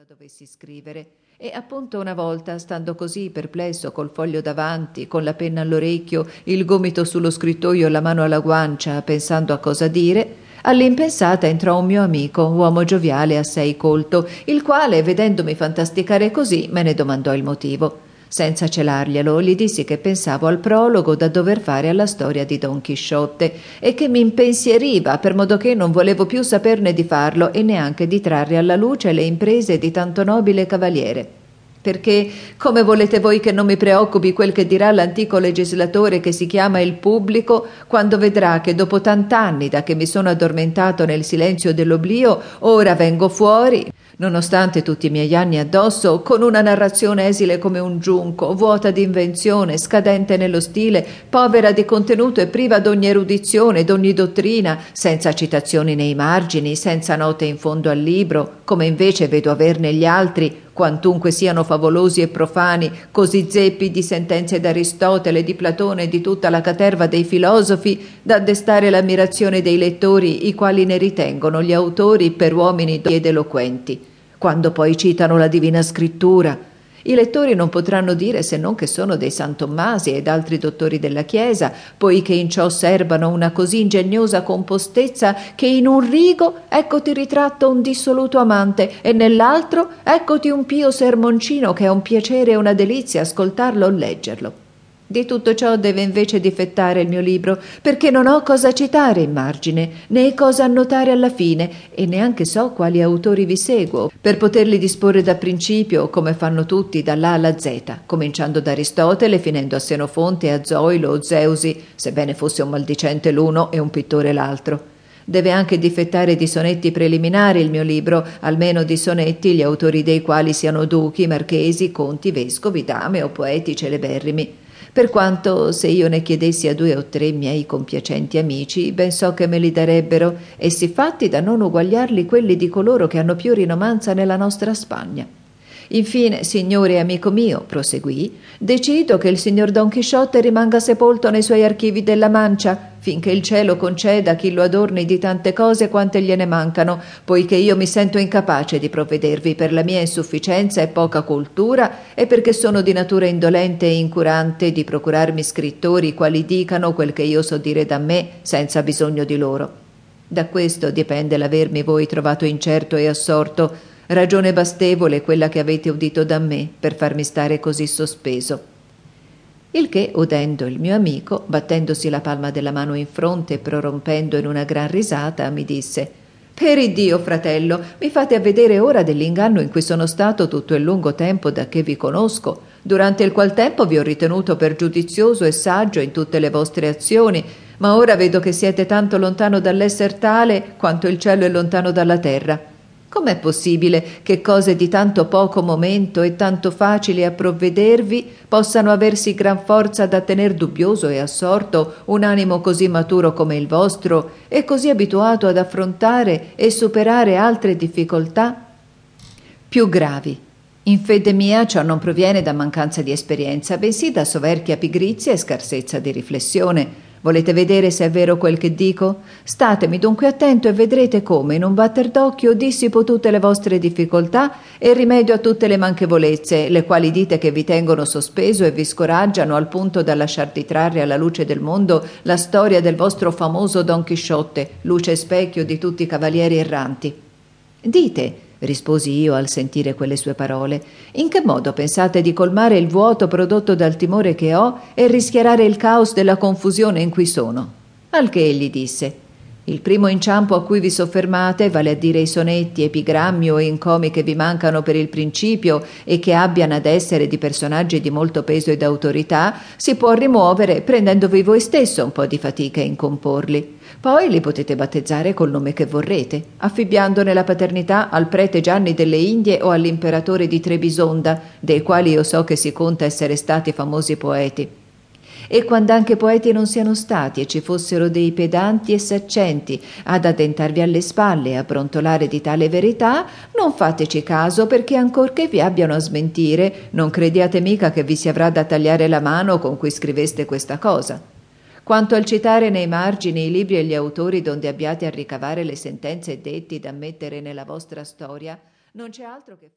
cosa dovessi scrivere e appunto una volta, stando così perplesso col foglio davanti, con la penna all'orecchio, il gomito sullo scrittoio e la mano alla guancia, pensando a cosa dire, all'impensata entrò un mio amico, uomo gioviale assai colto, il quale, vedendomi fantasticare così, me ne domandò il motivo. Senza celarglielo, gli dissi che pensavo al prologo da dover fare alla storia di Don Chisciotte e che mi impensieriva, per modo che non volevo più saperne di farlo e neanche di trarre alla luce le imprese di tanto nobile cavaliere. Perché, come volete voi che non mi preoccupi quel che dirà l'antico legislatore che si chiama il pubblico, quando vedrà che dopo tant'anni da che mi sono addormentato nel silenzio dell'oblio, ora vengo fuori, nonostante tutti i miei anni addosso, con una narrazione esile come un giunco, vuota di invenzione, scadente nello stile, povera di contenuto e priva d'ogni erudizione, d'ogni dottrina, senza citazioni nei margini, senza note in fondo al libro, come invece vedo averne gli altri, quantunque siano favolosi e profani, così zeppi di sentenze d'Aristotele, di Platone e di tutta la caterva dei filosofi, da destare l'ammirazione dei lettori, i quali ne ritengono gli autori per uomini ed eloquenti quando poi citano la Divina Scrittura. I lettori non potranno dire se non che sono dei San Tommasi ed altri dottori della Chiesa, poiché in ciò serbano una così ingegnosa compostezza che in un rigo eccoti ritratto un dissoluto amante e nell'altro eccoti un pio sermoncino che è un piacere e una delizia ascoltarlo o leggerlo. Di tutto ciò deve invece difettare il mio libro, perché non ho cosa citare in margine, né cosa annotare alla fine, e neanche so quali autori vi seguo, per poterli disporre da principio, come fanno tutti, dall'A alla Z, cominciando da Aristotele, finendo a Senofonte, a Zoilo o Zeusi, sebbene fosse un maldicente l'uno e un pittore l'altro. Deve anche difettare di sonetti preliminari il mio libro, almeno di sonetti gli autori dei quali siano duchi, marchesi, conti, vescovi, dame o poeti celeberrimi per quanto se io ne chiedessi a due o tre miei compiacenti amici, ben so che me li darebbero, e fatti da non uguagliarli quelli di coloro che hanno più rinomanza nella nostra Spagna. Infine, signore e amico mio, proseguì, decido che il signor Don Chisciotte rimanga sepolto nei suoi archivi della Mancia, finché il cielo conceda chi lo adorni di tante cose quante gliene mancano, poiché io mi sento incapace di provvedervi per la mia insufficienza e poca cultura e perché sono di natura indolente e incurante di procurarmi scrittori quali dicano quel che io so dire da me senza bisogno di loro. Da questo dipende l'avermi voi trovato incerto e assorto, ragione bastevole quella che avete udito da me per farmi stare così sospeso. Il che, udendo il mio amico, battendosi la palma della mano in fronte e prorompendo in una gran risata, mi disse Per Iddio, fratello, mi fate a vedere ora dell'inganno in cui sono stato tutto il lungo tempo da che vi conosco, durante il qual tempo vi ho ritenuto per giudizioso e saggio in tutte le vostre azioni, ma ora vedo che siete tanto lontano dall'esser tale quanto il cielo è lontano dalla terra Com'è possibile che cose di tanto poco momento e tanto facili a provvedervi possano aversi gran forza da tener dubbioso e assorto un animo così maturo come il vostro e così abituato ad affrontare e superare altre difficoltà più gravi? In fede mia ciò non proviene da mancanza di esperienza, bensì da soverchia pigrizia e scarsezza di riflessione Volete vedere se è vero quel che dico? Statemi dunque attento e vedrete come, in un batter d'occhio, dissipo tutte le vostre difficoltà e rimedio a tutte le manchevolezze, le quali dite che vi tengono sospeso e vi scoraggiano al punto da lasciarti trarre alla luce del mondo la storia del vostro famoso Don Chisciotte, luce e specchio di tutti i cavalieri erranti. Dite, risposi io al sentire quelle sue parole. In che modo pensate di colmare il vuoto prodotto dal timore che ho e rischiarare il caos della confusione in cui sono? Al che egli disse il primo inciampo a cui vi soffermate, vale a dire i sonetti, epigrammi o encomi che vi mancano per il principio e che abbiano ad essere di personaggi di molto peso ed autorità, si può rimuovere prendendovi voi stesso un po' di fatica in comporli. Poi li potete battezzare col nome che vorrete, affibbiandone la paternità al prete Gianni delle Indie o all'imperatore di Trebisonda, dei quali io so che si conta essere stati famosi poeti e quando anche poeti non siano stati e ci fossero dei pedanti e saccenti ad addentarvi alle spalle e a brontolare di tale verità, non fateci caso perché ancorché vi abbiano a smentire, non crediate mica che vi si avrà da tagliare la mano con cui scriveste questa cosa. Quanto al citare nei margini i libri e gli autori donde abbiate a ricavare le sentenze detti da mettere nella vostra storia, non c'è altro che